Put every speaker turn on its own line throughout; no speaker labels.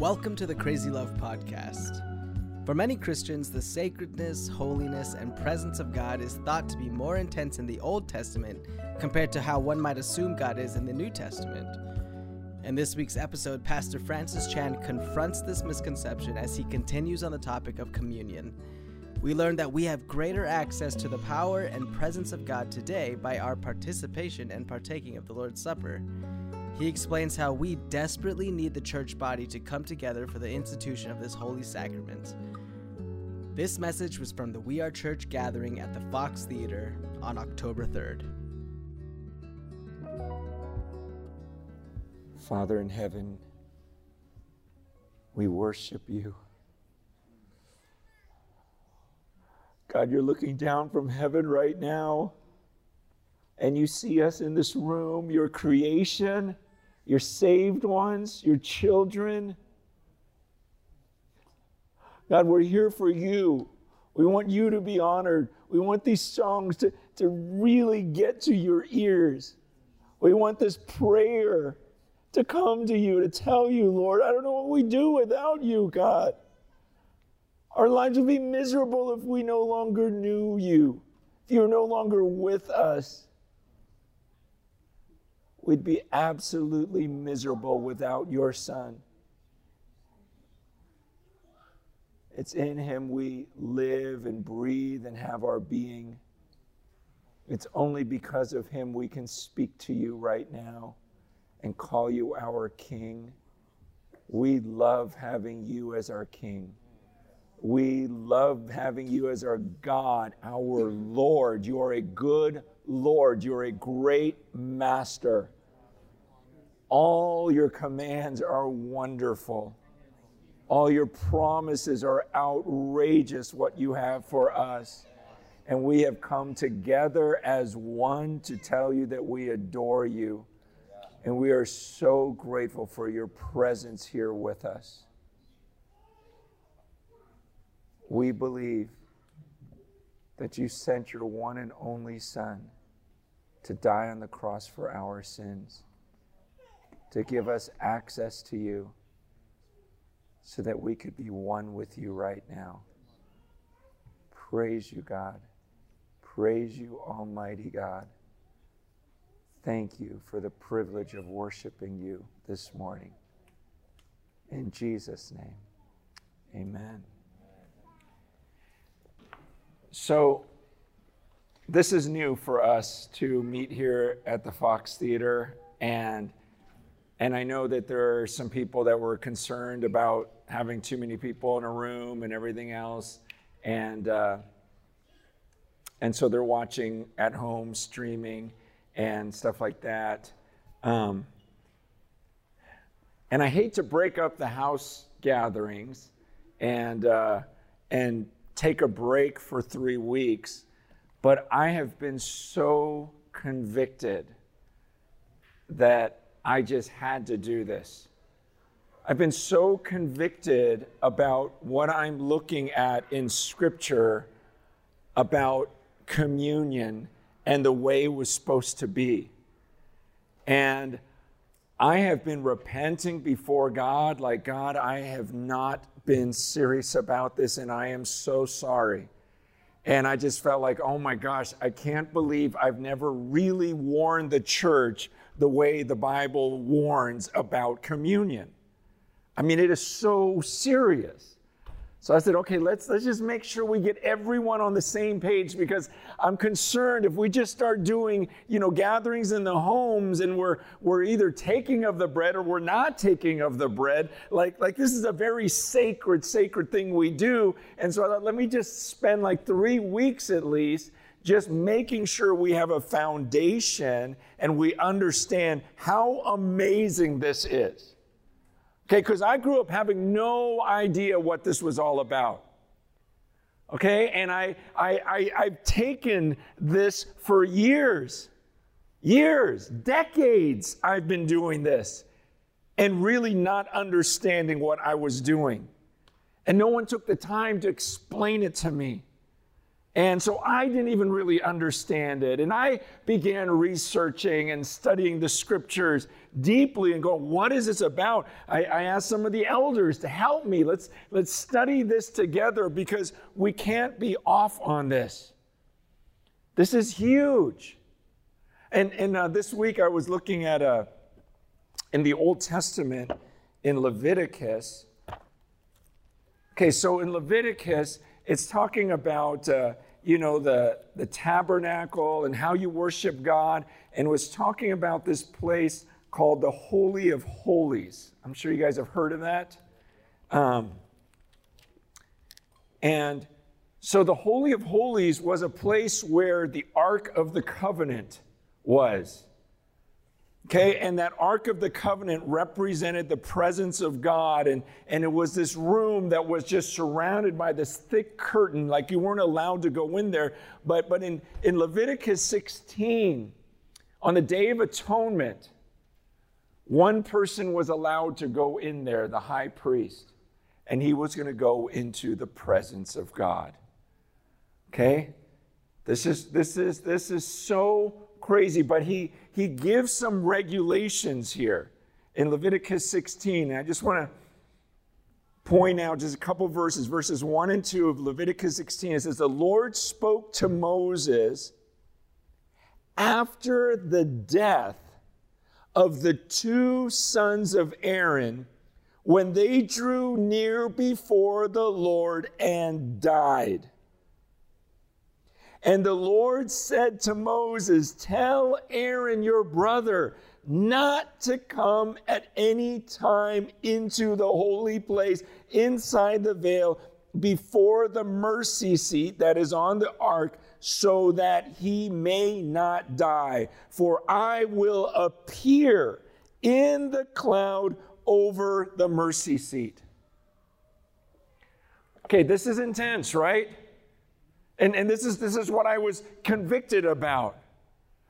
Welcome to the Crazy Love Podcast. For many Christians, the sacredness, holiness, and presence of God is thought to be more intense in the Old Testament compared to how one might assume God is in the New Testament. In this week's episode, Pastor Francis Chan confronts this misconception as he continues on the topic of communion. We learn that we have greater access to the power and presence of God today by our participation and partaking of the Lord's Supper. He explains how we desperately need the church body to come together for the institution of this holy sacrament. This message was from the We Are Church gathering at the Fox Theater on October 3rd.
Father in heaven, we worship you. God, you're looking down from heaven right now, and you see us in this room, your creation, your saved ones, your children. God, we're here for you. We want you to be honored. We want these songs to, to really get to your ears. We want this prayer to come to you, to tell you, Lord, I don't know what we do without you, God. Our lives would be miserable if we no longer knew you, if you're no longer with us. We'd be absolutely miserable without your Son. It's in Him we live and breathe and have our being. It's only because of Him we can speak to you right now and call you our King. We love having you as our King. We love having you as our God, our Lord. You are a good Lord. You're a great master. All your commands are wonderful. All your promises are outrageous, what you have for us. And we have come together as one to tell you that we adore you. And we are so grateful for your presence here with us. We believe that you sent your one and only Son to die on the cross for our sins, to give us access to you so that we could be one with you right now. Praise you, God. Praise you, Almighty God. Thank you for the privilege of worshiping you this morning. In Jesus' name, amen. So, this is new for us to meet here at the Fox Theater, and and I know that there are some people that were concerned about having too many people in a room and everything else, and uh, and so they're watching at home streaming and stuff like that. Um, and I hate to break up the house gatherings and uh, and take a break for three weeks, but I have been so convicted that I just had to do this. I've been so convicted about what I'm looking at in Scripture about communion and the way it was supposed to be. And I have been repenting before God, like, God, I have not been serious about this, and I am so sorry. And I just felt like, oh my gosh, I can't believe I've never really warned the church the way the Bible warns about communion. I mean, it is so serious. So I said, okay, let's, let's just make sure we get everyone on the same page because I'm concerned if we just start doing, you know, gatherings in the homes and we're, we're either taking of the bread or we're not taking of the bread, like, like this is a very sacred, sacred thing we do. And so I thought, let me just spend like three weeks at least just making sure we have a foundation and we understand how amazing this is. Okay, because I grew up having no idea what this was all about. Okay, and I, I, I, I've taken this for years, years, decades, I've been doing this and really not understanding what I was doing. And no one took the time to explain it to me. And so I didn't even really understand it. And I began researching and studying the scriptures deeply and going, what is this about? I, I, asked some of the elders to help me. Let's, let's study this together because we can't be off on this. This is huge. And, and uh, this week I was looking at a, uh, in the Old Testament in Leviticus. Okay, so in Leviticus, it's talking about, uh, you know, the, the tabernacle and how you worship God, and was talking about this place called the Holy of Holies. I'm sure you guys have heard of that. Um, and so the Holy of Holies was a place where the Ark of the Covenant was. Okay, and that Ark of the Covenant represented the presence of God. And, and it was this room that was just surrounded by this thick curtain, like you weren't allowed to go in there. But, but in, in Leviticus 16, on the Day of Atonement, one person was allowed to go in there, the high priest, and he was going to go into the presence of God. Okay? This is, this is, this is so crazy, but he, he gives some regulations here in Leviticus 16. And I just want to point out just a couple verses, verses 1 and 2 of Leviticus 16. It says, The Lord spoke to Moses after the death of the two sons of Aaron when they drew near before the Lord and died. And the Lord said to Moses, Tell Aaron your brother not to come at any time into the holy place inside the veil before the mercy seat that is on the ark, so that he may not die. For I will appear in the cloud over the mercy seat. Okay, this is intense, right? And, and this, is, this is what I was convicted about.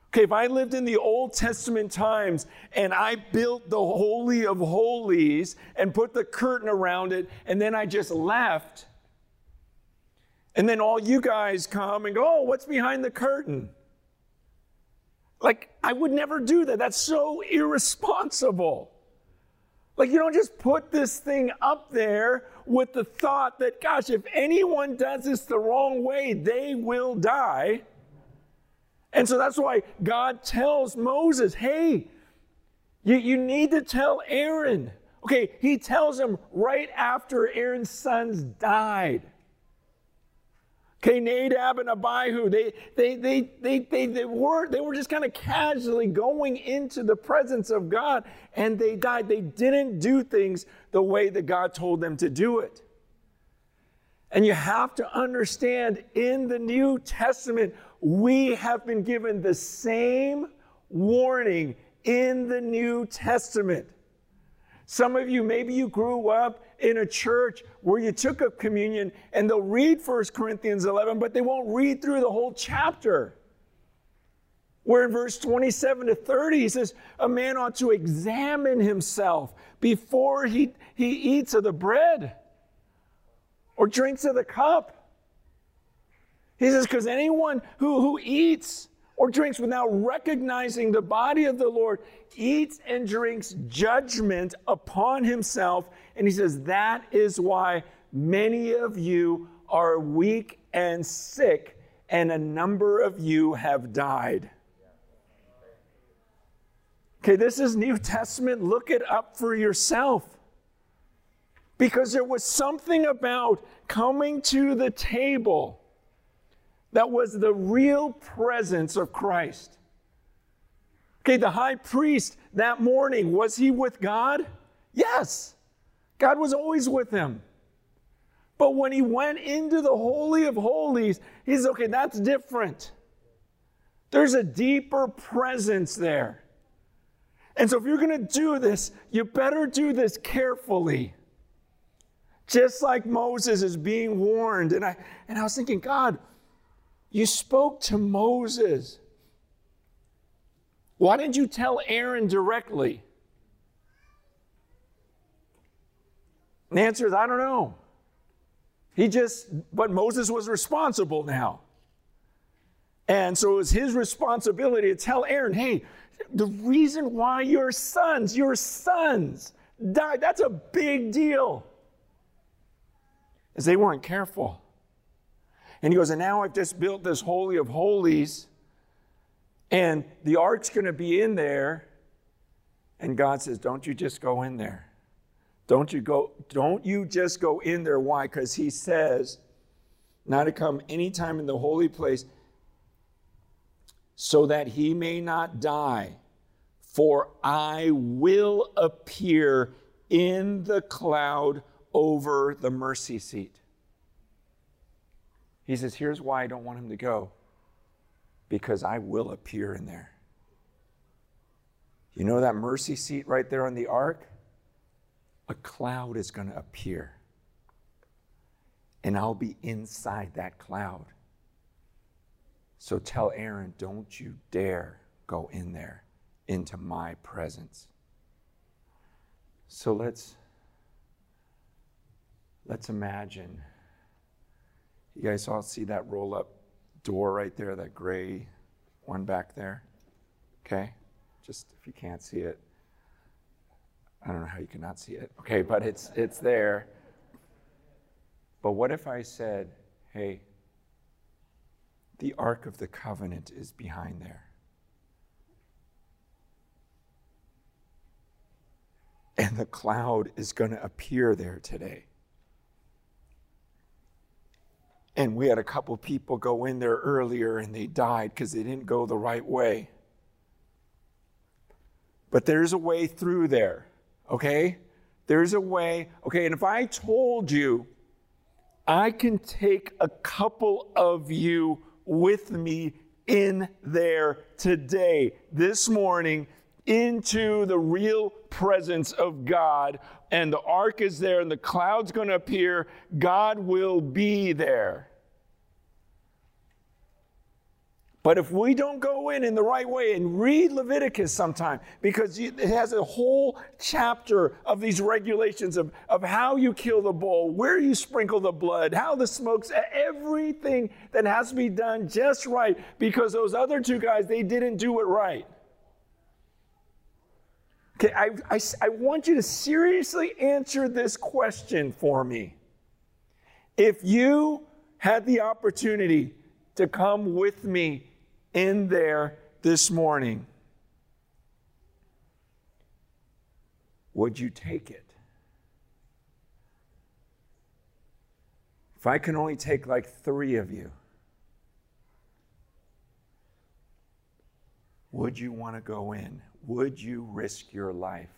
Okay, if I lived in the Old Testament times and I built the Holy of Holies and put the curtain around it, and then I just left, and then all you guys come and go, oh, what's behind the curtain? Like, I would never do that. That's so irresponsible. Like, you don't just put this thing up there with the thought that, gosh, if anyone does this the wrong way, they will die. And so that's why God tells Moses, hey, you, you need to tell Aaron. Okay, he tells him right after Aaron's sons died. Okay, Nadab and Abihu, they, they, they, they, they, they, were, they were just kind of casually going into the presence of God and they died. They didn't do things the way that God told them to do it. And you have to understand in the New Testament, we have been given the same warning in the New Testament. Some of you, maybe you grew up in a church where you took a communion and they'll read 1 Corinthians 11, but they won't read through the whole chapter. Where in verse 27 to 30, he says, A man ought to examine himself before he, he eats of the bread or drinks of the cup. He says, Because anyone who, who eats or drinks without recognizing the body of the Lord eats and drinks judgment upon himself. And he says, That is why many of you are weak and sick, and a number of you have died. Okay, this is New Testament. Look it up for yourself. Because there was something about coming to the table that was the real presence of Christ. Okay, the high priest that morning, was he with God? Yes. God was always with him. But when he went into the Holy of Holies, he's okay, that's different. There's a deeper presence there. And so, if you're going to do this, you better do this carefully. Just like Moses is being warned. And I, and I was thinking, God, you spoke to Moses. Why didn't you tell Aaron directly? And the answer is I don't know. He just, but Moses was responsible now. And so it was his responsibility to tell Aaron, hey, the reason why your sons, your sons died, that's a big deal. Is they weren't careful. And he goes, and now I've just built this Holy of Holies, and the ark's going to be in there. And God says, Don't you just go in there. Don't you go, don't you just go in there. Why? Because he says, not to come anytime in the holy place, so that he may not die. For I will appear in the cloud over the mercy seat. He says, Here's why I don't want him to go because I will appear in there. You know that mercy seat right there on the ark? A cloud is going to appear. And I'll be inside that cloud. So tell Aaron, don't you dare go in there into my presence. So let's let's imagine you guys all see that roll up door right there, that gray one back there? Okay? Just if you can't see it. I don't know how you cannot see it. Okay, but it's it's there. But what if I said, "Hey, the ark of the covenant is behind there." And the cloud is going to appear there today. And we had a couple people go in there earlier and they died because they didn't go the right way. But there's a way through there, okay? There's a way, okay? And if I told you I can take a couple of you with me in there today, this morning, into the real presence of God, and the ark is there, and the cloud's going to appear, God will be there. But if we don't go in in the right way and read Leviticus sometime, because it has a whole chapter of these regulations of, of how you kill the bull, where you sprinkle the blood, how the smokes, everything that has to be done just right, because those other two guys, they didn't do it right. Okay, I, I, I want you to seriously answer this question for me. If you had the opportunity to come with me in there this morning, would you take it? If I can only take like three of you, would you want to go in? Would you risk your life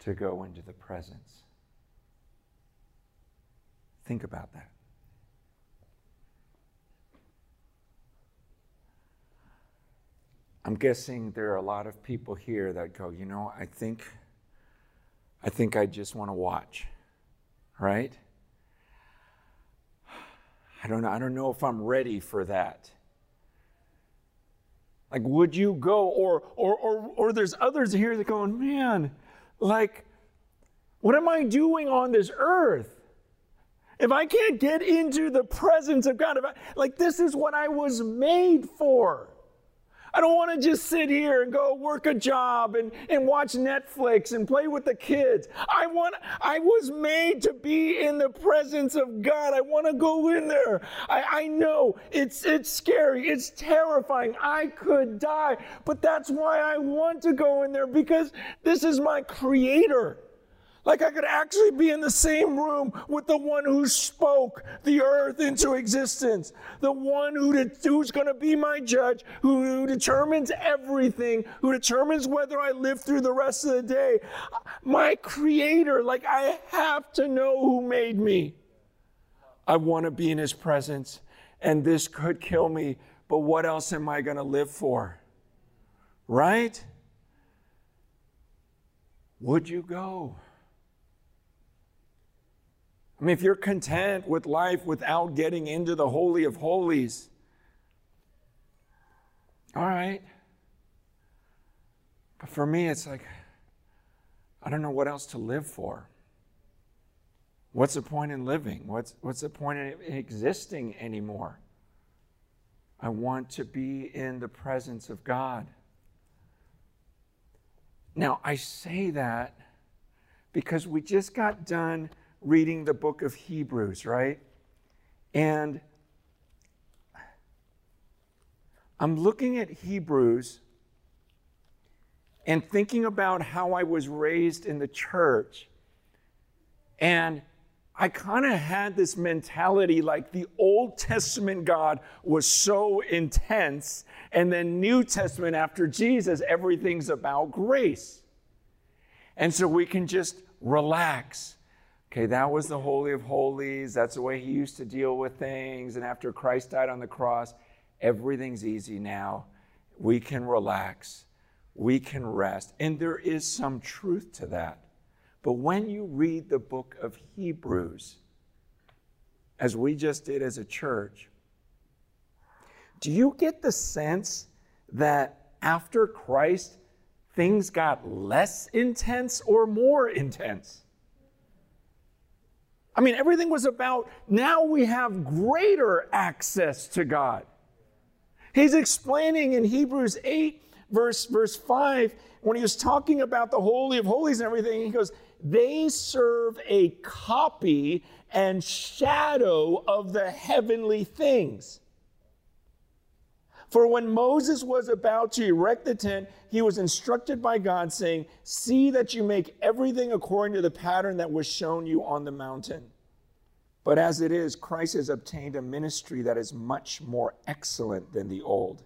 to go into the presence? Think about that. I'm guessing there are a lot of people here that go, you know, I think I think I just want to watch. Right? I don't know. I don't know if I'm ready for that. Like, would you go? Or or or or there's others here that going, man, like, what am I doing on this earth? If I can't get into the presence of God, I, like this is what I was made for. I don't want to just sit here and go work a job and, and watch Netflix and play with the kids. I want I was made to be in the presence of God. I want to go in there. I, I know it's it's scary, it's terrifying. I could die, but that's why I want to go in there because this is my creator. Like I could actually be in the same room with the one who spoke the earth into existence, the one who de- who's going to be my judge, who, who determines everything, who determines whether I live through the rest of the day. My creator, like I have to know who made me. I want to be in his presence, and this could kill me, but what else am I going to live for? Right? Would you go? I mean, if you're content with life without getting into the Holy of Holies, all right. But for me, it's like, I don't know what else to live for. What's the point in living? What's, what's the point in existing anymore? I want to be in the presence of God. Now, I say that because we just got done reading the book of Hebrews, right? And I'm looking at Hebrews and thinking about how I was raised in the church. And I kind of had this mentality like the Old Testament God was so intense, and then New Testament after Jesus, everything's about grace. And so we can just relax. Okay, that was the Holy of Holies. That's the way he used to deal with things. And after Christ died on the cross, everything's easy now. We can relax, we can rest. And there is some truth to that. But when you read the book of Hebrews, as we just did as a church, do you get the sense that after Christ, things got less intense or more intense? I mean, everything was about now we have greater access to God. He's explaining in Hebrews 8, verse, verse 5, when he was talking about the Holy of Holies and everything, he goes, they serve a copy and shadow of the heavenly things. For when Moses was about to erect the tent, he was instructed by God, saying, See that you make everything according to the pattern that was shown you on the mountain. But as it is, Christ has obtained a ministry that is much more excellent than the old.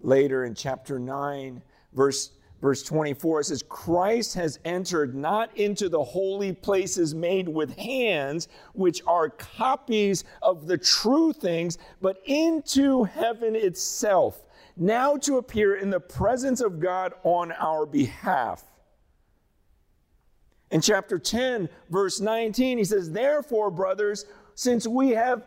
Later in chapter 9, verse Verse 24 says, Christ has entered not into the holy places made with hands, which are copies of the true things, but into heaven itself, now to appear in the presence of God on our behalf. In chapter 10, verse 19, he says, Therefore, brothers, since we have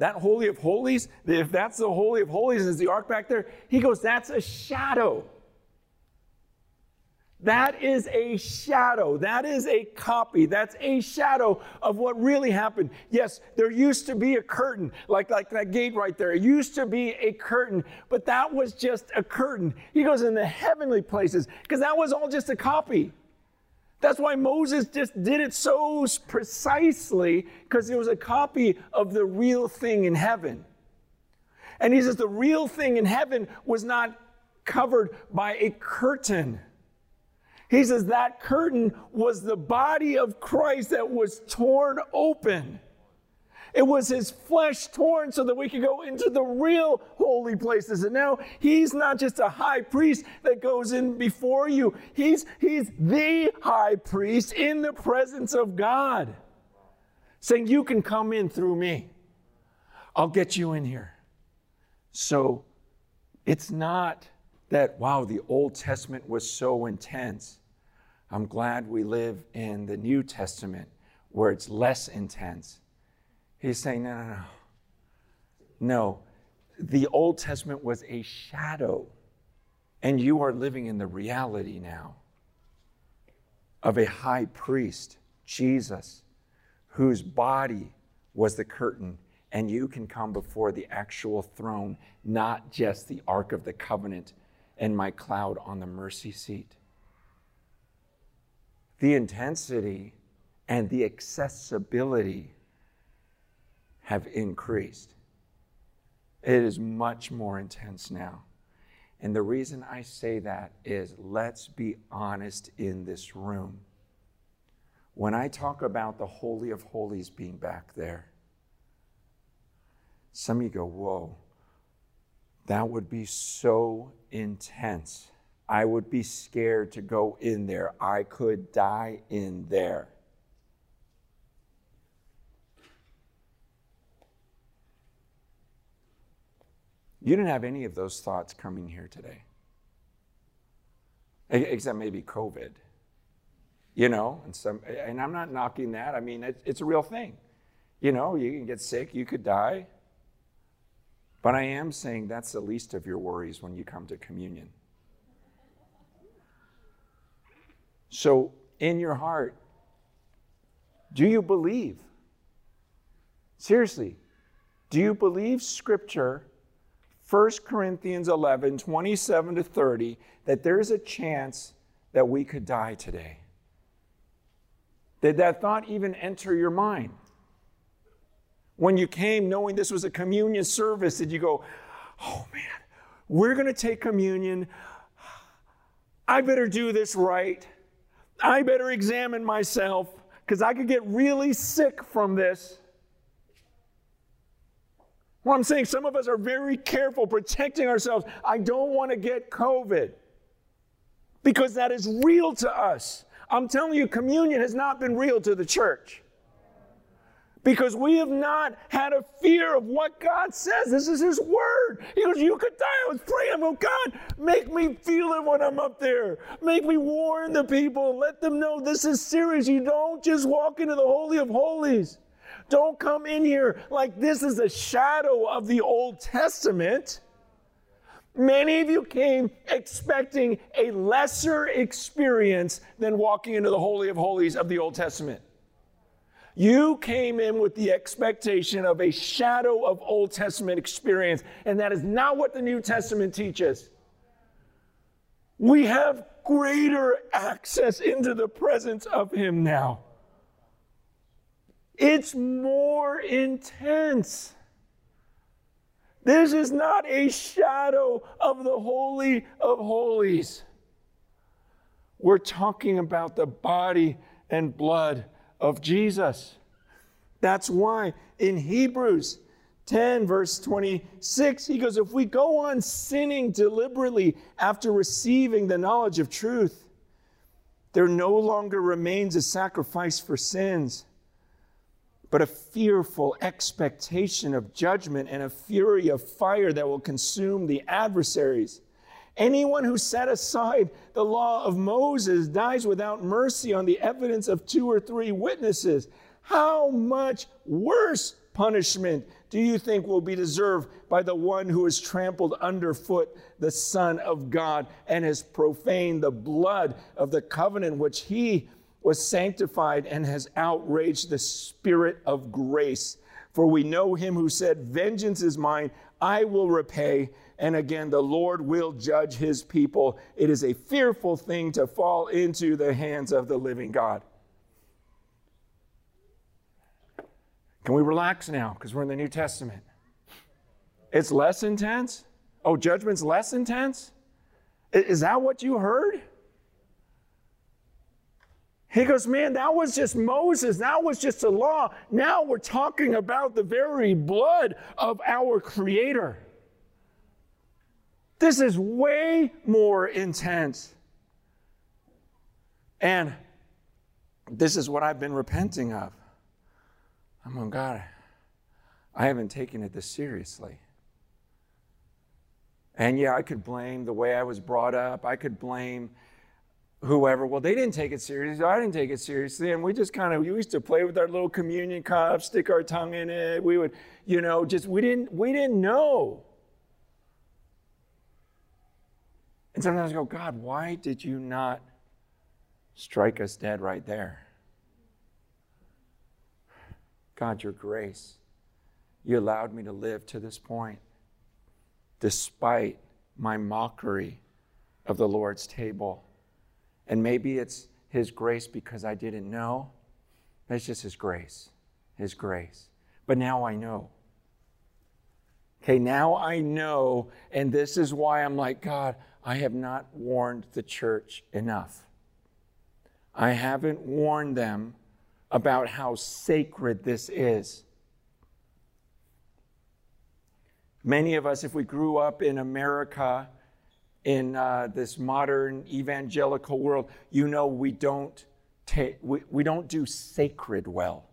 that Holy of Holies, if that's the Holy of Holies, is the ark back there? He goes, that's a shadow. That is a shadow. That is a copy. That's a shadow of what really happened. Yes, there used to be a curtain, like, like that gate right there. It used to be a curtain, but that was just a curtain. He goes in the heavenly places because that was all just a copy. That's why Moses just did it so precisely because it was a copy of the real thing in heaven. And he says the real thing in heaven was not covered by a curtain. He says that curtain was the body of Christ that was torn open. It was his flesh torn so that we could go into the real holy places. And now he's not just a high priest that goes in before you, he's, he's the high priest in the presence of God, saying, You can come in through me. I'll get you in here. So it's not that, wow, the Old Testament was so intense. I'm glad we live in the New Testament where it's less intense He's saying, no, no, no. No, the Old Testament was a shadow, and you are living in the reality now of a high priest, Jesus, whose body was the curtain, and you can come before the actual throne, not just the Ark of the Covenant and my cloud on the mercy seat. The intensity and the accessibility have increased. It is much more intense now. And the reason I say that is let's be honest in this room. When I talk about the Holy of Holies being back there, some of you go, Whoa, that would be so intense. I would be scared to go in there. I could die in there. You didn't have any of those thoughts coming here today, except maybe COVID. You know, and some, and I'm not knocking that. I mean, it, it's a real thing. You know, you can get sick, you could die. But I am saying that's the least of your worries when you come to communion. So, in your heart, do you believe? Seriously, do you believe Scripture, 1 Corinthians 11, 27 to 30, that there's a chance that we could die today? Did that thought even enter your mind? When you came knowing this was a communion service, did you go, oh man, we're going to take communion. I better do this right. I better examine myself because I could get really sick from this. Well, I'm saying some of us are very careful protecting ourselves. I don't want to get COVID because that is real to us. I'm telling you, communion has not been real to the church because we have not had a fear of what God says. This is His word. He goes, You could die. I was praying, going, God, make me feel it when I'm up there. Make me warn the people. Let them know this is serious. You don't just walk into the Holy of Holies. Don't come in here like this is a shadow of the Old Testament. Many of you came expecting a lesser experience than walking into the Holy of Holies of the Old Testament. You came in with the expectation of a shadow of Old Testament experience, and that is not what the New Testament teaches. We have greater access into the presence of Him now. It's more intense. This is not a shadow of the Holy of Holies. We're talking about the body and blood of Jesus. That's why in Hebrews 10, verse 26, he goes, If we go on sinning deliberately after receiving the knowledge of truth, there no longer remains a sacrifice for sins, but a fearful expectation of judgment and a fury of fire that will consume the adversaries. Anyone who set aside the law of Moses dies without mercy on the evidence of two or three witnesses. How much worse punishment do you think will be deserved by the one who has trampled underfoot the Son of God and has profaned the blood of the covenant which he was sanctified and has outraged the Spirit of grace? For we know him who said, Vengeance is mine, I will repay. And again, the Lord will judge his people. It is a fearful thing to fall into the hands of the living God. Can we relax now? Because we're in the New Testament. It's less intense? Oh, judgment's less intense? Is that what you heard? He goes, Man, that was just Moses. That was just a law. Now we're talking about the very blood of our Creator. This is way more intense. And this is what I've been repenting of. I'm going, God, I haven't taken it this seriously. And yeah, I could blame the way I was brought up. I could blame whoever. Well, they didn't take it seriously. I didn't take it seriously. And we just kind of, we used to play with our little communion cup, stick our tongue in it. We would, you know, just, we didn't, we didn't know. And sometimes I go, God, why did you not strike us dead right there? God, your grace. You allowed me to live to this point despite my mockery of the Lord's table. And maybe it's His grace because I didn't know. It's just His grace. His grace. But now I know. Okay, now I know, and this is why I'm like, God, I have not warned the church enough. I haven't warned them about how sacred this is. Many of us, if we grew up in America, in uh, this modern evangelical world, you know we don't, ta- we, we don't do sacred well.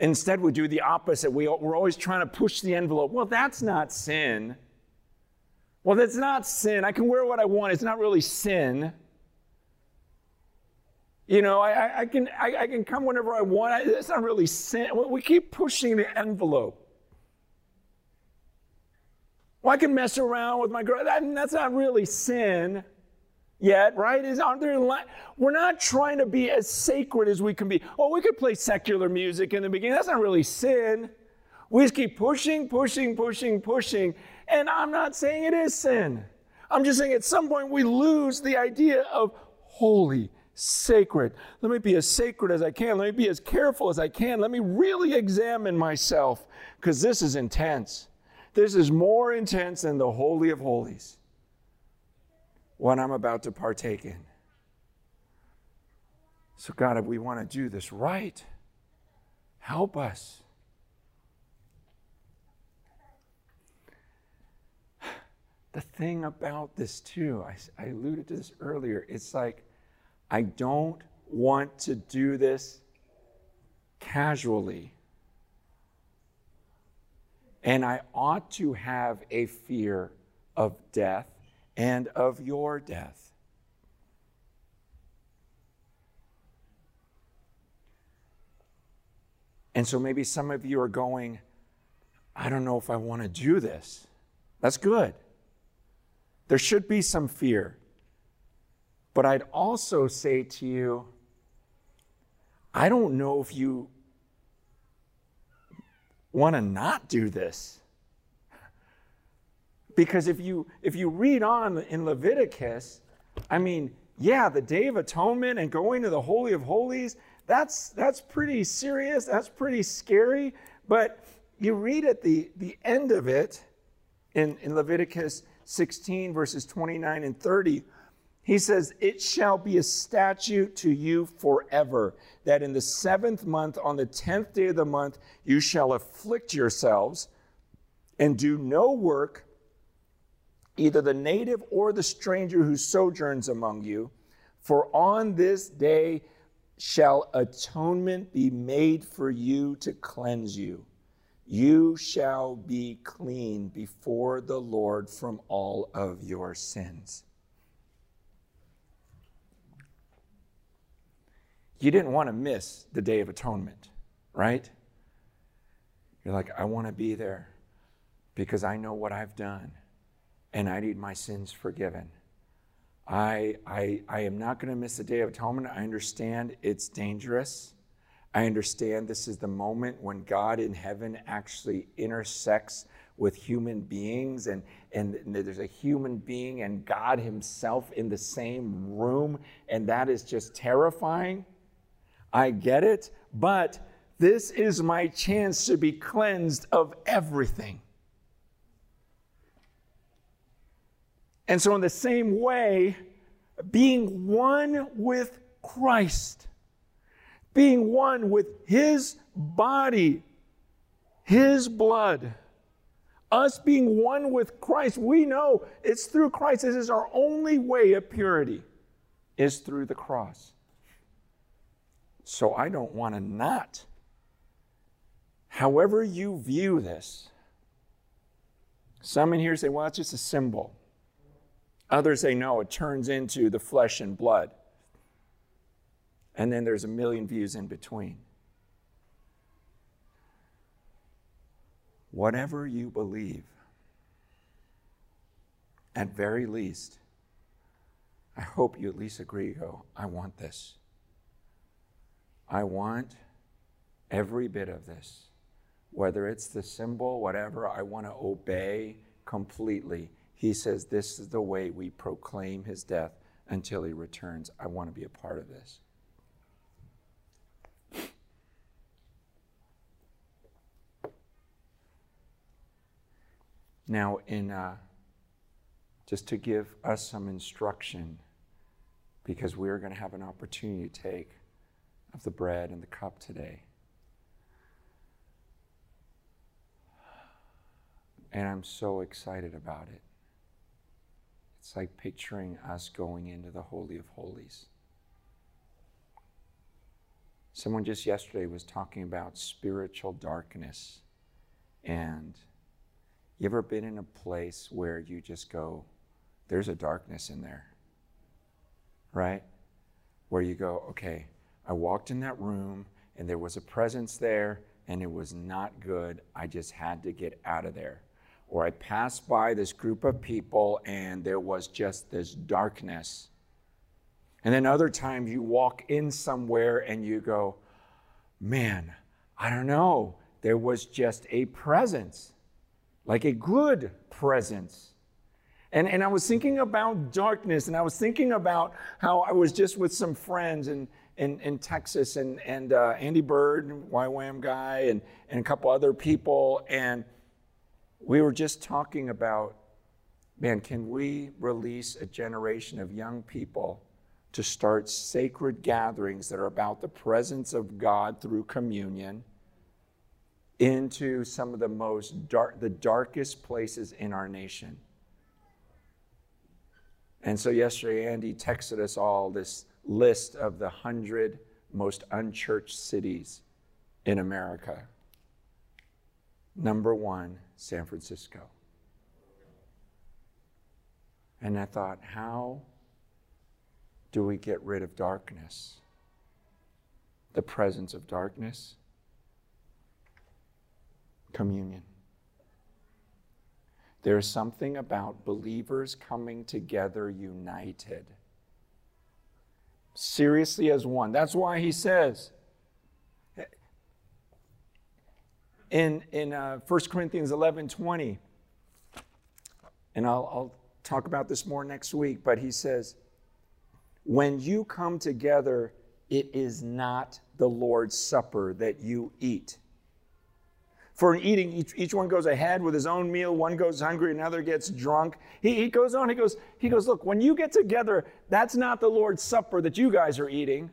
Instead, we do the opposite. We, we're always trying to push the envelope. Well, that's not sin. Well, that's not sin. I can wear what I want. It's not really sin. You know, I, I can, I, I, can come whenever I want. It's not really sin. We keep pushing the envelope. Well, I can mess around with my girl. That, that's not really sin yet, right? Is aren't there? We're not trying to be as sacred as we can be. Oh, we could play secular music in the beginning. That's not really sin. We just keep pushing, pushing, pushing, pushing. And I'm not saying it is sin. I'm just saying at some point we lose the idea of holy, sacred. Let me be as sacred as I can. Let me be as careful as I can. Let me really examine myself because this is intense. This is more intense than the Holy of Holies, what I'm about to partake in. So, God, if we want to do this right, help us. The thing about this, too, I, I alluded to this earlier, it's like I don't want to do this casually. And I ought to have a fear of death and of your death. And so maybe some of you are going, I don't know if I want to do this. That's good. There should be some fear. But I'd also say to you, I don't know if you want to not do this. Because if you if you read on in Leviticus, I mean, yeah, the Day of Atonement and going to the Holy of Holies, that's that's pretty serious, that's pretty scary. But you read at the, the end of it in, in Leviticus 16, verses 29 and 30 he says, It shall be a statute to you forever, that in the seventh month, on the tenth day of the month, you shall afflict yourselves and do no work, either the native or the stranger who sojourns among you. For on this day shall atonement be made for you to cleanse you. You shall be clean before the Lord from all of your sins. You didn't want to miss the Day of Atonement, right? You're like, I want to be there because I know what I've done and I need my sins forgiven. I, I, I am not going to miss the Day of Atonement. I understand it's dangerous. I understand this is the moment when God in heaven actually intersects with human beings, and, and there's a human being and God Himself in the same room, and that is just terrifying. I get it, but this is my chance to be cleansed of everything. And so, in the same way, being one with Christ, being one with His body, His blood, us being one with Christ, we know it's through Christ. This is our only way of purity, is through the cross. So I don't want to not. However, you view this, some in here say, well, it's just a symbol. Others say, no, it turns into the flesh and blood. And then there's a million views in between. Whatever you believe, at very least, I hope you at least agree, go, I want this. I want every bit of this. Whether it's the symbol, whatever, I want to obey completely. He says, This is the way we proclaim his death until he returns. I want to be a part of this. Now, in uh, just to give us some instruction, because we're going to have an opportunity to take of the bread and the cup today. And I'm so excited about it. It's like picturing us going into the Holy of Holies. Someone just yesterday was talking about spiritual darkness. And you ever been in a place where you just go, there's a darkness in there? Right? Where you go, okay, I walked in that room and there was a presence there and it was not good. I just had to get out of there. Or I passed by this group of people and there was just this darkness and then other times you walk in somewhere and you go, man, I don't know. There was just a presence, like a good presence. And, and I was thinking about darkness, and I was thinking about how I was just with some friends in, in, in Texas, and, and uh, Andy Byrd, YWAM guy, and, and a couple other people. And we were just talking about man, can we release a generation of young people to start sacred gatherings that are about the presence of God through communion into some of the most dark, the darkest places in our nation. And so yesterday, Andy texted us all this list of the hundred most unchurched cities in America. Number one, San Francisco. And I thought, how do we get rid of darkness? The presence of darkness? Communion. There's something about believers coming together united. Seriously, as one. That's why he says in, in uh, 1 Corinthians 11 20, and I'll, I'll talk about this more next week, but he says, when you come together, it is not the Lord's Supper that you eat. For eating, each, each one goes ahead with his own meal. One goes hungry, another gets drunk. He, he goes on, he goes, he goes, Look, when you get together, that's not the Lord's Supper that you guys are eating.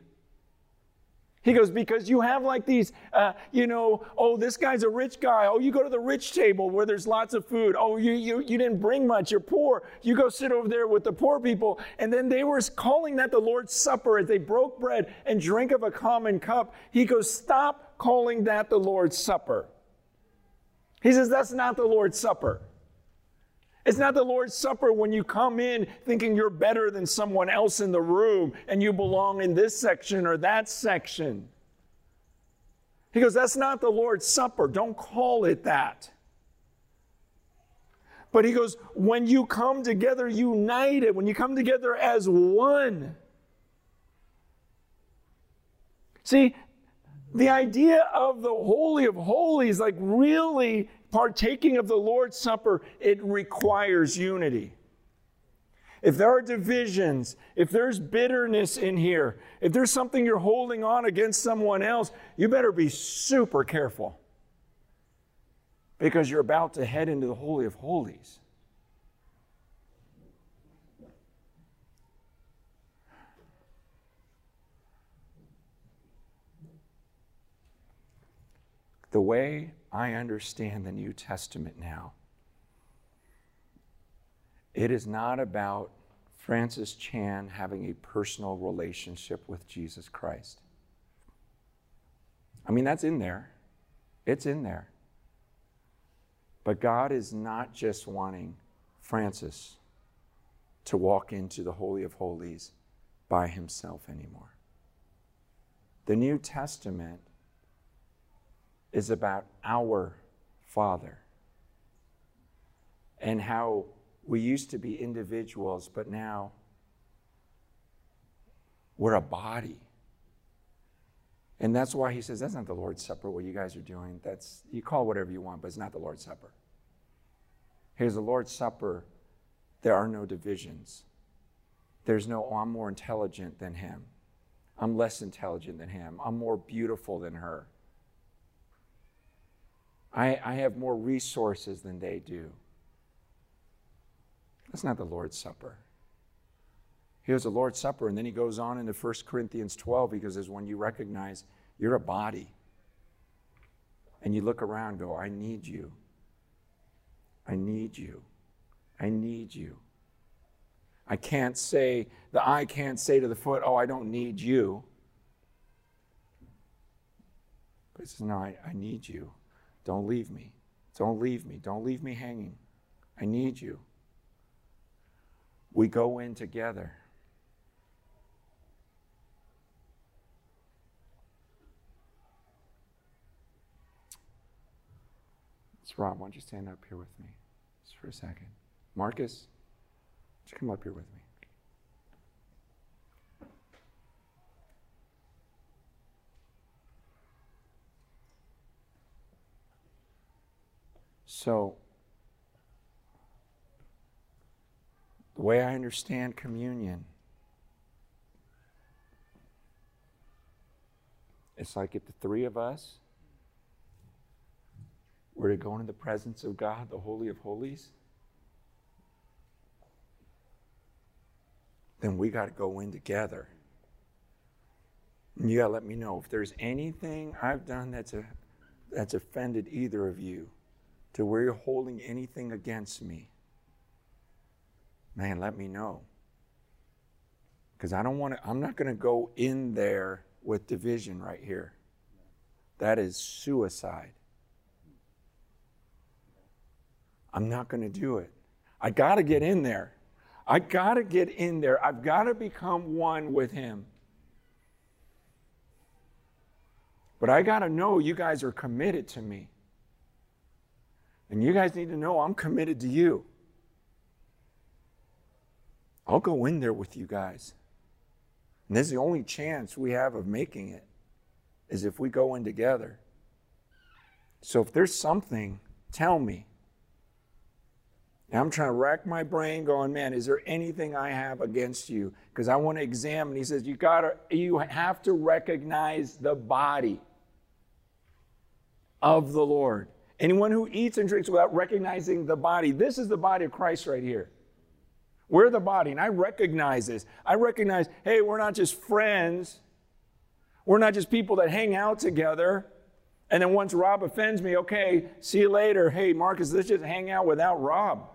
He goes, because you have like these, uh, you know, oh, this guy's a rich guy. Oh, you go to the rich table where there's lots of food. Oh, you, you, you didn't bring much. You're poor. You go sit over there with the poor people. And then they were calling that the Lord's Supper as they broke bread and drank of a common cup. He goes, stop calling that the Lord's Supper. He says, that's not the Lord's Supper. It's not the Lord's Supper when you come in thinking you're better than someone else in the room and you belong in this section or that section. He goes, That's not the Lord's Supper. Don't call it that. But he goes, When you come together united, when you come together as one. See, the idea of the Holy of Holies, like really partaking of the Lord's Supper, it requires unity. If there are divisions, if there's bitterness in here, if there's something you're holding on against someone else, you better be super careful because you're about to head into the Holy of Holies. The way I understand the New Testament now. It is not about Francis Chan having a personal relationship with Jesus Christ. I mean, that's in there, it's in there. But God is not just wanting Francis to walk into the Holy of Holies by himself anymore. The New Testament is about our Father and how we used to be individuals, but now we're a body. And that's why he says, that's not the Lord's Supper, what you guys are doing. That's, you call whatever you want, but it's not the Lord's Supper. Here's the Lord's Supper. There are no divisions. There's no, oh, I'm more intelligent than him. I'm less intelligent than him. I'm more beautiful than her. I, I have more resources than they do. That's not the Lord's Supper. Here's the Lord's Supper, and then he goes on into 1 Corinthians 12 because is when you recognize you're a body. And you look around go, I need you. I need you. I need you. I can't say, the eye can't say to the foot, oh, I don't need you. But he says, No, I, I need you. Don't leave me. Don't leave me. Don't leave me hanging. I need you. We go in together. It's Rob. Why don't you stand up here with me just for a second? Marcus, you come up here with me? So, the way I understand communion, it's like if the three of us were to go into the presence of God, the Holy of Holies, then we got to go in together. And you got to let me know if there's anything I've done that's, a, that's offended either of you to where you're holding anything against me. Man, let me know. Because I don't want to, I'm not going to go in there with division right here. That is suicide. I'm not going to do it. I got to get in there. I got to get in there. I've got to become one with Him. But I got to know you guys are committed to me. And you guys need to know I'm committed to you. I'll go in there with you guys. And this is the only chance we have of making it, is if we go in together. So if there's something, tell me. And I'm trying to rack my brain, going, man, is there anything I have against you? Because I want to examine. He says, you gotta, you have to recognize the body of the Lord. Anyone who eats and drinks without recognizing the body, this is the body of Christ right here. We're the body, and I recognize this. I recognize, hey, we're not just friends. We're not just people that hang out together. And then once Rob offends me, okay, see you later. Hey, Marcus, let's just hang out without Rob.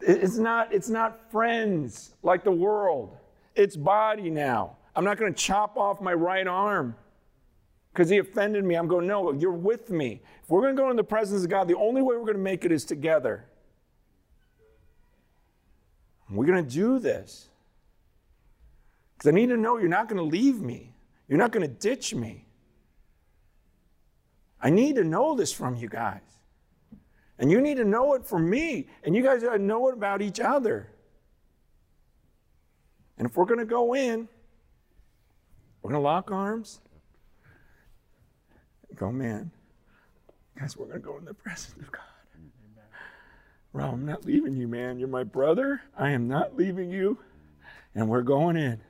It's not, it's not friends like the world. It's body now. I'm not going to chop off my right arm because he offended me. I'm going, no, you're with me. If we're going to go in the presence of God, the only way we're going to make it is together. We're going to do this. Because I need to know you're not going to leave me. You're not going to ditch me. I need to know this from you guys. And you need to know it from me. And you guys got to know it about each other. And if we're going to go in, we're going to lock arms. Go, man. Guys, we're going to go in the presence of God. Rob, I'm not leaving you, man. You're my brother. I am not leaving you. And we're going in.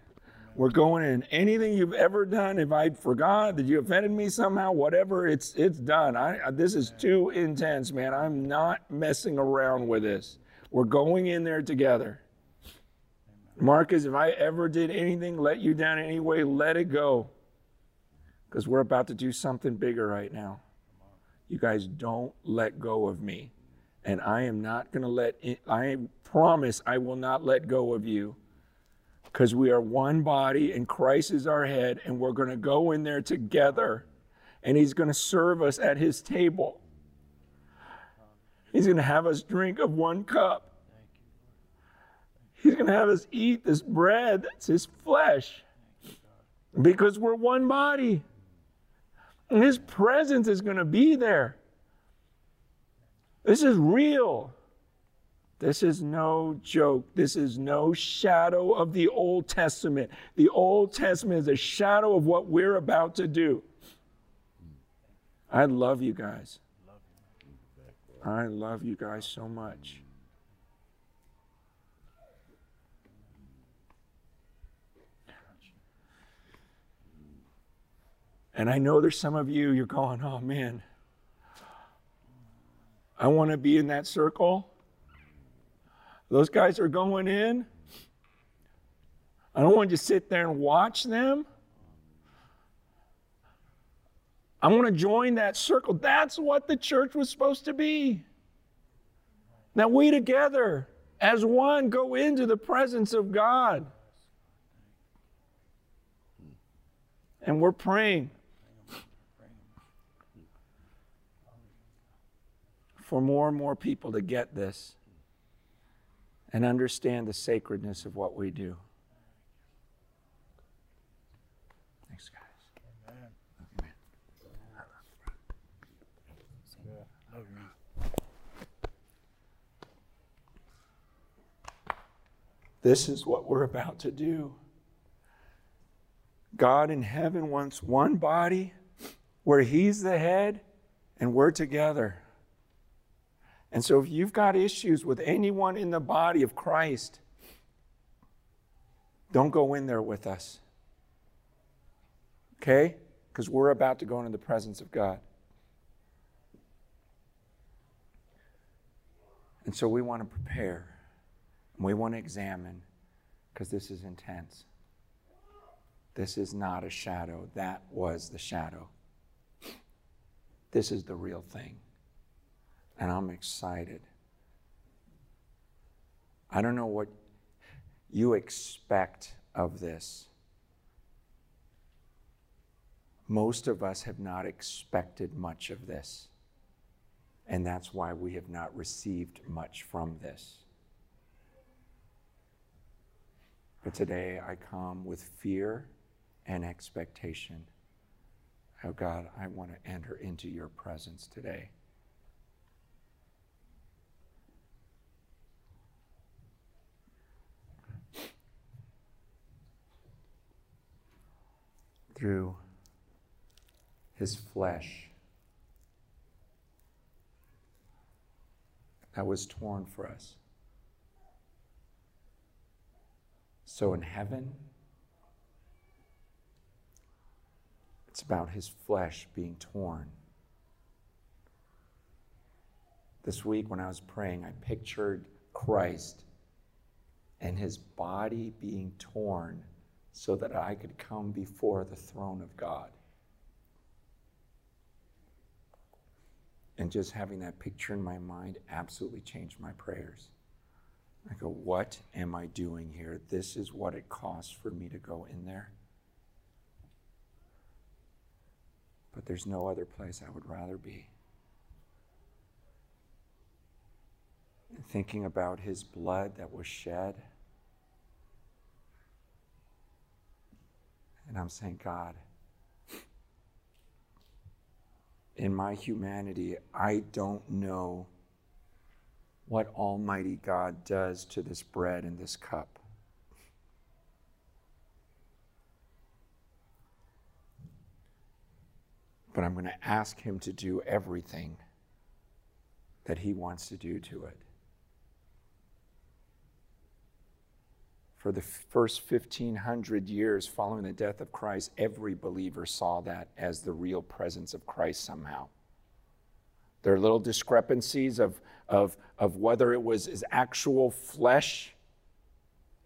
We're going in. Anything you've ever done, if I forgot that you offended me somehow, whatever, it's it's done. I, this is too intense, man. I'm not messing around with this. We're going in there together. Marcus, if I ever did anything, let you down anyway, let it go. Because we're about to do something bigger right now. You guys don't let go of me. And I am not going to let, I promise I will not let go of you because we are one body and Christ is our head, and we're going to go in there together, and He's going to serve us at His table. He's going to have us drink of one cup. He's going to have us eat this bread that's His flesh because we're one body. His presence is going to be there. This is real. This is no joke. This is no shadow of the Old Testament. The Old Testament is a shadow of what we're about to do. I love you guys. I love you guys so much. And I know there's some of you, you're going, oh man, I want to be in that circle. Those guys are going in. I don't want to just sit there and watch them. I want to join that circle. That's what the church was supposed to be. Now, we together, as one, go into the presence of God. And we're praying for more and more people to get this and understand the sacredness of what we do. Thanks, guys. Amen. This is what we're about to do. God in heaven wants one body where He's the head and we're together. And so if you've got issues with anyone in the body of Christ, don't go in there with us. Okay? Because we're about to go into the presence of God. And so we want to prepare and we want to examine because this is intense. This is not a shadow. That was the shadow. This is the real thing. And I'm excited. I don't know what you expect of this. Most of us have not expected much of this. And that's why we have not received much from this. But today I come with fear and expectation. Oh God, I want to enter into your presence today. Through his flesh that was torn for us. So in heaven, it's about his flesh being torn. This week, when I was praying, I pictured Christ and his body being torn so that I could come before the throne of God. And just having that picture in my mind absolutely changed my prayers. I go, What am I doing here? This is what it costs for me to go in there. But there's no other place I would rather be. Thinking about his blood that was shed. And I'm saying, God, in my humanity, I don't know what Almighty God does to this bread and this cup. But I'm going to ask Him to do everything that He wants to do to it. For the first 1500 years following the death of Christ, every believer saw that as the real presence of Christ somehow. There are little discrepancies of, of, of whether it was his actual flesh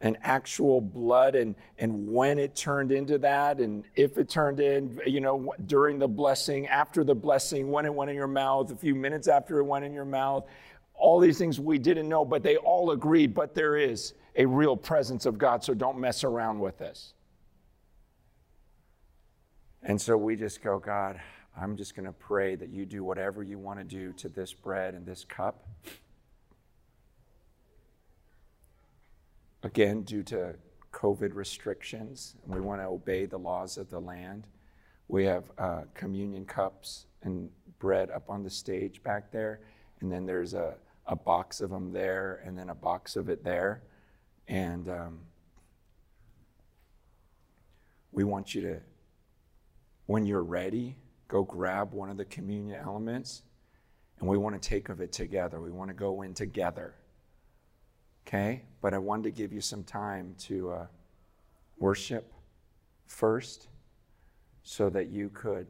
and actual blood and, and when it turned into that and if it turned in, you know, during the blessing, after the blessing, when it went in your mouth, a few minutes after it went in your mouth. All these things we didn't know, but they all agreed, but there is a real presence of God, so don't mess around with this. And so we just go, God, I'm just going to pray that you do whatever you want to do to this bread and this cup. Again, due to COVID restrictions, we want to obey the laws of the land. We have uh, communion cups and bread up on the stage back there, and then there's a, a box of them there, and then a box of it there. And um, we want you to, when you're ready, go grab one of the communion elements and we want to take of it together. We want to go in together. Okay? But I wanted to give you some time to uh, worship first so that you could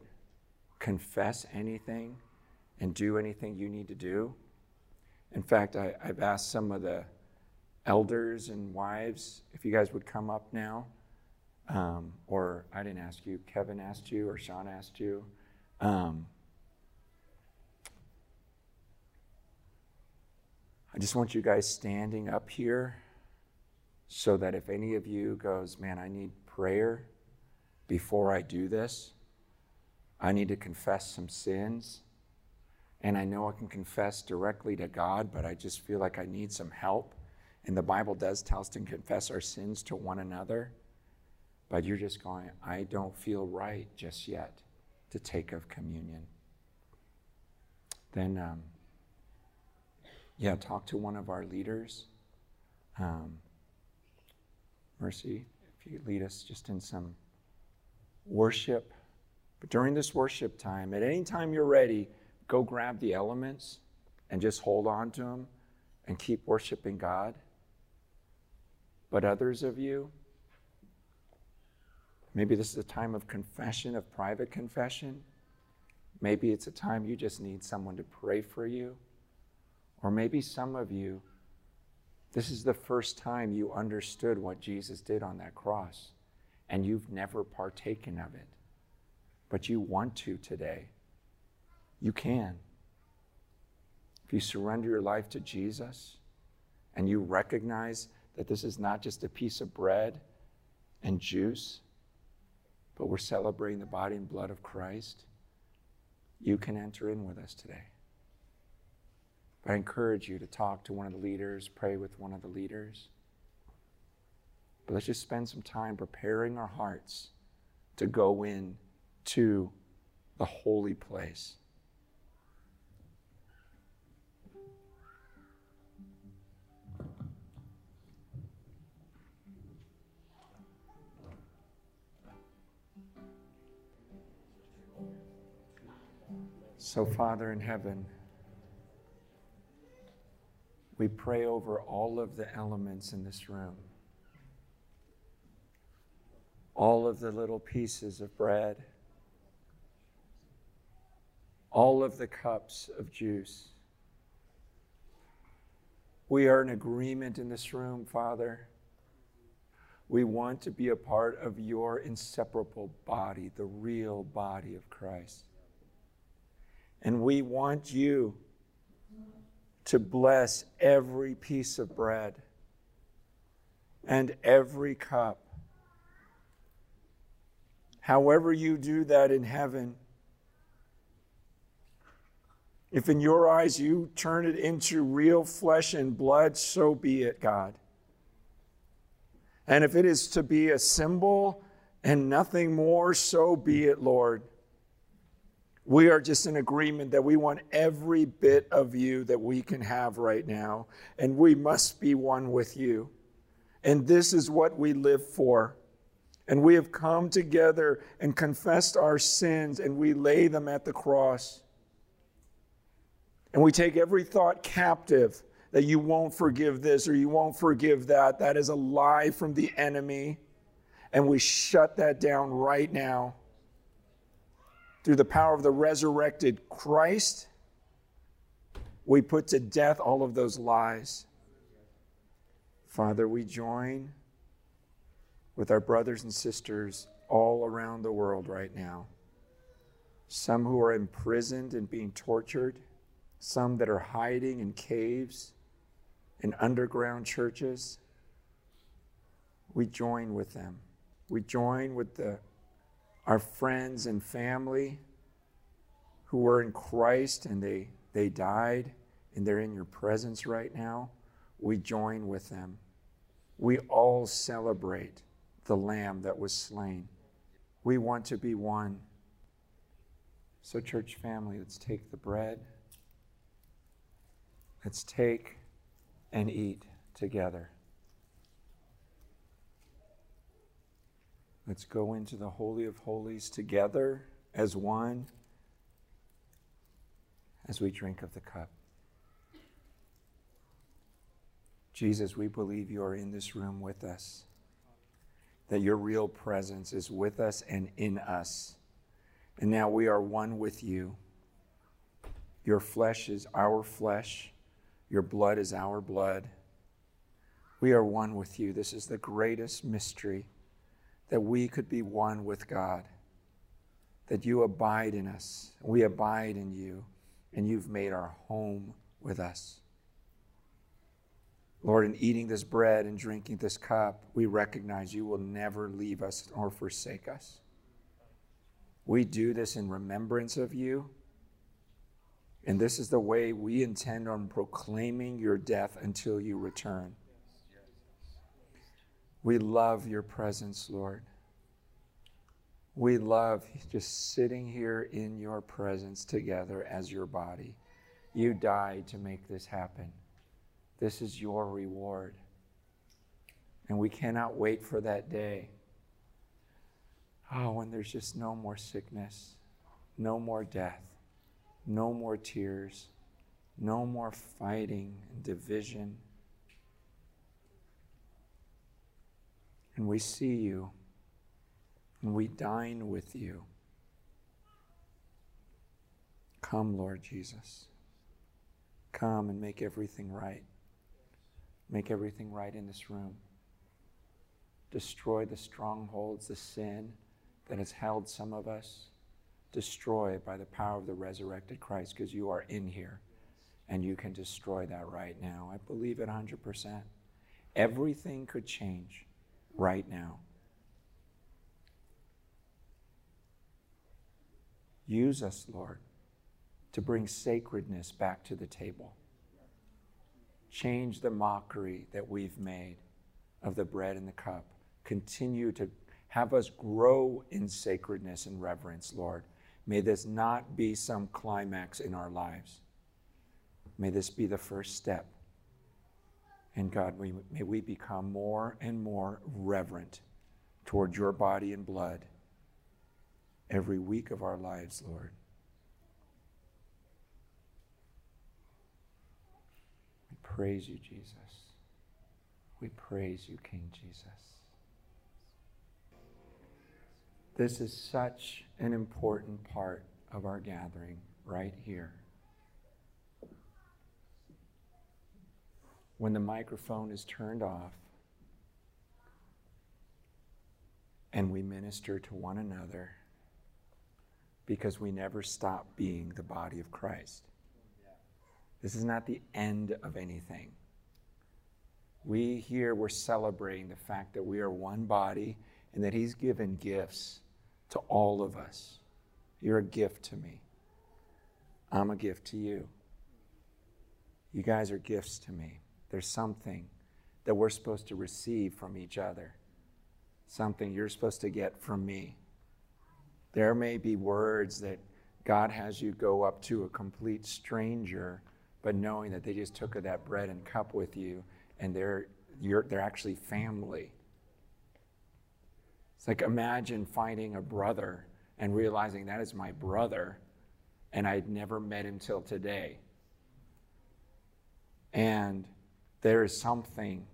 confess anything and do anything you need to do. In fact, I, have asked some of the elders and wives if you guys would come up now. Um, or I didn't ask you, Kevin asked you, or Sean asked you. Um, I just want you guys standing up here so that if any of you goes, man, I need prayer, before I do this, I need to confess some sins. And I know I can confess directly to God, but I just feel like I need some help. And the Bible does tell us to confess our sins to one another. But you're just going, I don't feel right just yet to take of communion. Then, um, yeah, talk to one of our leaders. Um, Mercy, if you lead us just in some worship. But during this worship time, at any time you're ready, go grab the elements and just hold on to them and keep worshiping God. But others of you, maybe this is a time of confession, of private confession. Maybe it's a time you just need someone to pray for you. Or maybe some of you, this is the first time you understood what Jesus did on that cross, and you've never partaken of it. But you want to today. You can. If you surrender your life to Jesus and you recognize that this is not just a piece of bread and juice, but we're celebrating the body and blood of Christ, you can enter in with us today. But I encourage you to talk to one of the leaders, pray with one of the leaders. But let's just spend some time preparing our hearts to go in to the holy place. So, Father in heaven, we pray over all of the elements in this room, all of the little pieces of bread, all of the cups of juice. We are in agreement in this room, Father. We want to be a part of your inseparable body, the real body of Christ. And we want you to bless every piece of bread and every cup. However, you do that in heaven, if in your eyes you turn it into real flesh and blood, so be it, God. And if it is to be a symbol and nothing more, so be it, Lord. We are just in agreement that we want every bit of you that we can have right now, and we must be one with you. And this is what we live for. And we have come together and confessed our sins, and we lay them at the cross. And we take every thought captive that you won't forgive this or you won't forgive that. That is a lie from the enemy. And we shut that down right now through the power of the resurrected Christ, we put to death all of those lies. Father, we join with our brothers and sisters all around the world right now. Some who are imprisoned and being tortured, some that are hiding in caves, in underground churches. We join with them. We join with the our friends and family who were in Christ and they, they died and they're in your presence right now, we join with them. We all celebrate the Lamb that was slain. We want to be one. So, church family, let's take the bread. Let's take and eat together. Let's go into the Holy of Holies together as one as we drink of the cup. Jesus, we believe you are in this room with us, that your real presence is with us and in us. And now we are one with you. Your flesh is our flesh, your blood is our blood. We are one with you. This is the greatest mystery that we could be one with God, that you abide in us, we abide in you, and you've made our home with us. Lord, in eating this bread and drinking this cup, we recognize you will never leave us or forsake us. We do this in remembrance of you. And this is the way we intend on proclaiming your death until you return. We love your presence, Lord. We love just sitting here in your presence together as your body. You died to make this happen. This is your reward. And we cannot wait for that day. Oh, when there's just no more sickness, no more death, no more tears, no more fighting and division. And we see you and we dine with you. Come, Lord Jesus. Come and make everything right. Make everything right in this room. Destroy the strongholds, the sin that has held some of us. Destroy by the power of the resurrected Christ because you are in here and you can destroy that right now. I believe it 100%. Everything could change right now. Use us, Lord, to bring sacredness back to the table. Change the mockery that we've made of the bread and the cup. Continue to have us grow in sacredness and reverence, Lord. May this not be some climax in our lives. May this be the first step. And God, we, may we become more and more reverent toward your body and blood every week of our lives, Lord. We praise you, Jesus. We praise you, King Jesus. This is such an important part of our gathering right here. When the microphone is turned off and we minister to one another because we never stop being the body of Christ. This is not the end of anything. We here, we're celebrating the fact that we are one body and that He's given gifts to all of us. You're a gift to me. I'm a gift to you. You guys are gifts to me. There's something that we're supposed to receive from each other, something you're supposed to get from me. There may be words that God has you go up to a complete stranger, but knowing that they just took of that bread and cup with you and they're, they're actually family. It's like imagine finding a brother and realizing that is my brother and I'd never met him till today. And there is something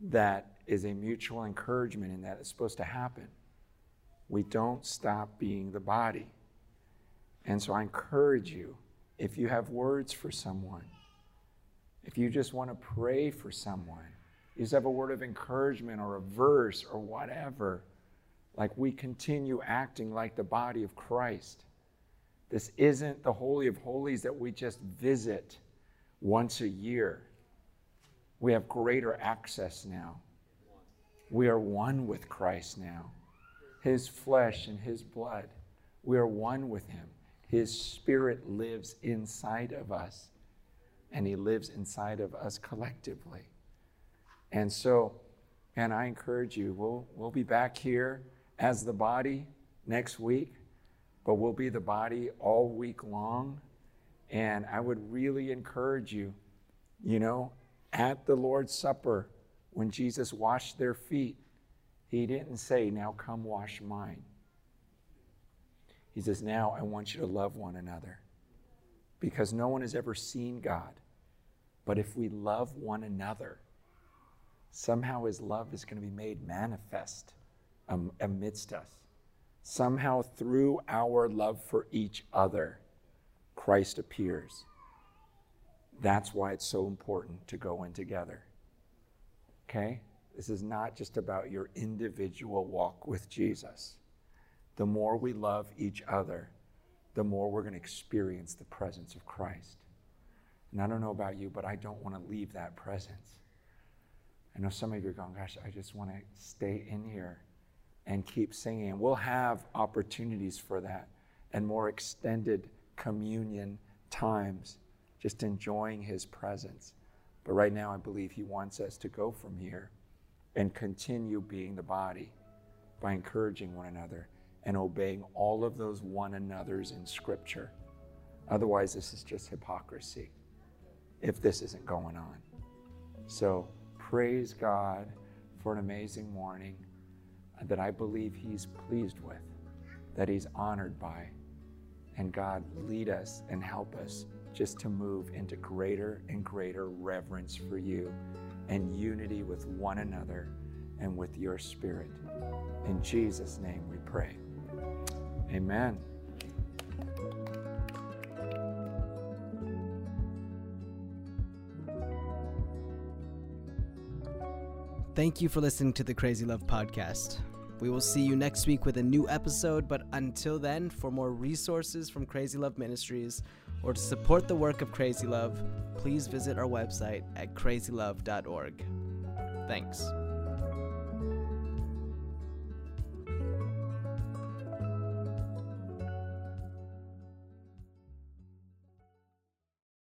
that is a mutual encouragement in that it's supposed to happen we don't stop being the body. And so I encourage you if you have words for someone, if you just want to pray for someone, you just have a word of encouragement or a verse or whatever, like we continue acting like the body of Christ. This isn't the Holy of Holies that we just visit once a year. We have greater access now. We are one with Christ now his flesh and his blood. We are one with him. His spirit lives inside of us, and he lives inside of us collectively. And so, and I encourage you, we'll, we'll be back here as the body next week, but we'll be the body all week long. And I would really encourage you, you know, at the Lord's Supper, when Jesus washed their feet, he didn't say, Now come wash mine. He says, Now I want you to love one another. Because no one has ever seen God. But if we love one another, somehow his love is going to be made manifest um, amidst us. Somehow through our love for each other, Christ appears. That's why it's so important to go in together. Okay? This is not just about your individual walk with Jesus. The more we love each other, the more we're going to experience the presence of Christ. And I don't know about you, but I don't want to leave that presence. I know some of you are going, gosh, I just want to stay in here. and keep singing. And We'll have opportunities for that and more extended communion times, just enjoying His presence. But right now, I believe He wants us to go from here and continue being the body by encouraging one another and obeying all of those one another's in Scripture. Otherwise, this is just hypocrisy if this isn't going on. So, praise God for an amazing morning that I believe He's pleased with, that He's honored by. And God, lead us and help us just to move into greater and greater reverence for you and unity with one another and with your Spirit. In Jesus' name we pray. Amen.
Thank you for listening to the Crazy Love Podcast. We will see you next week with a new episode, but until then, for more resources from Crazy Love Ministries or to support the work of Crazy Love, please visit our website at crazylove.org. Thanks.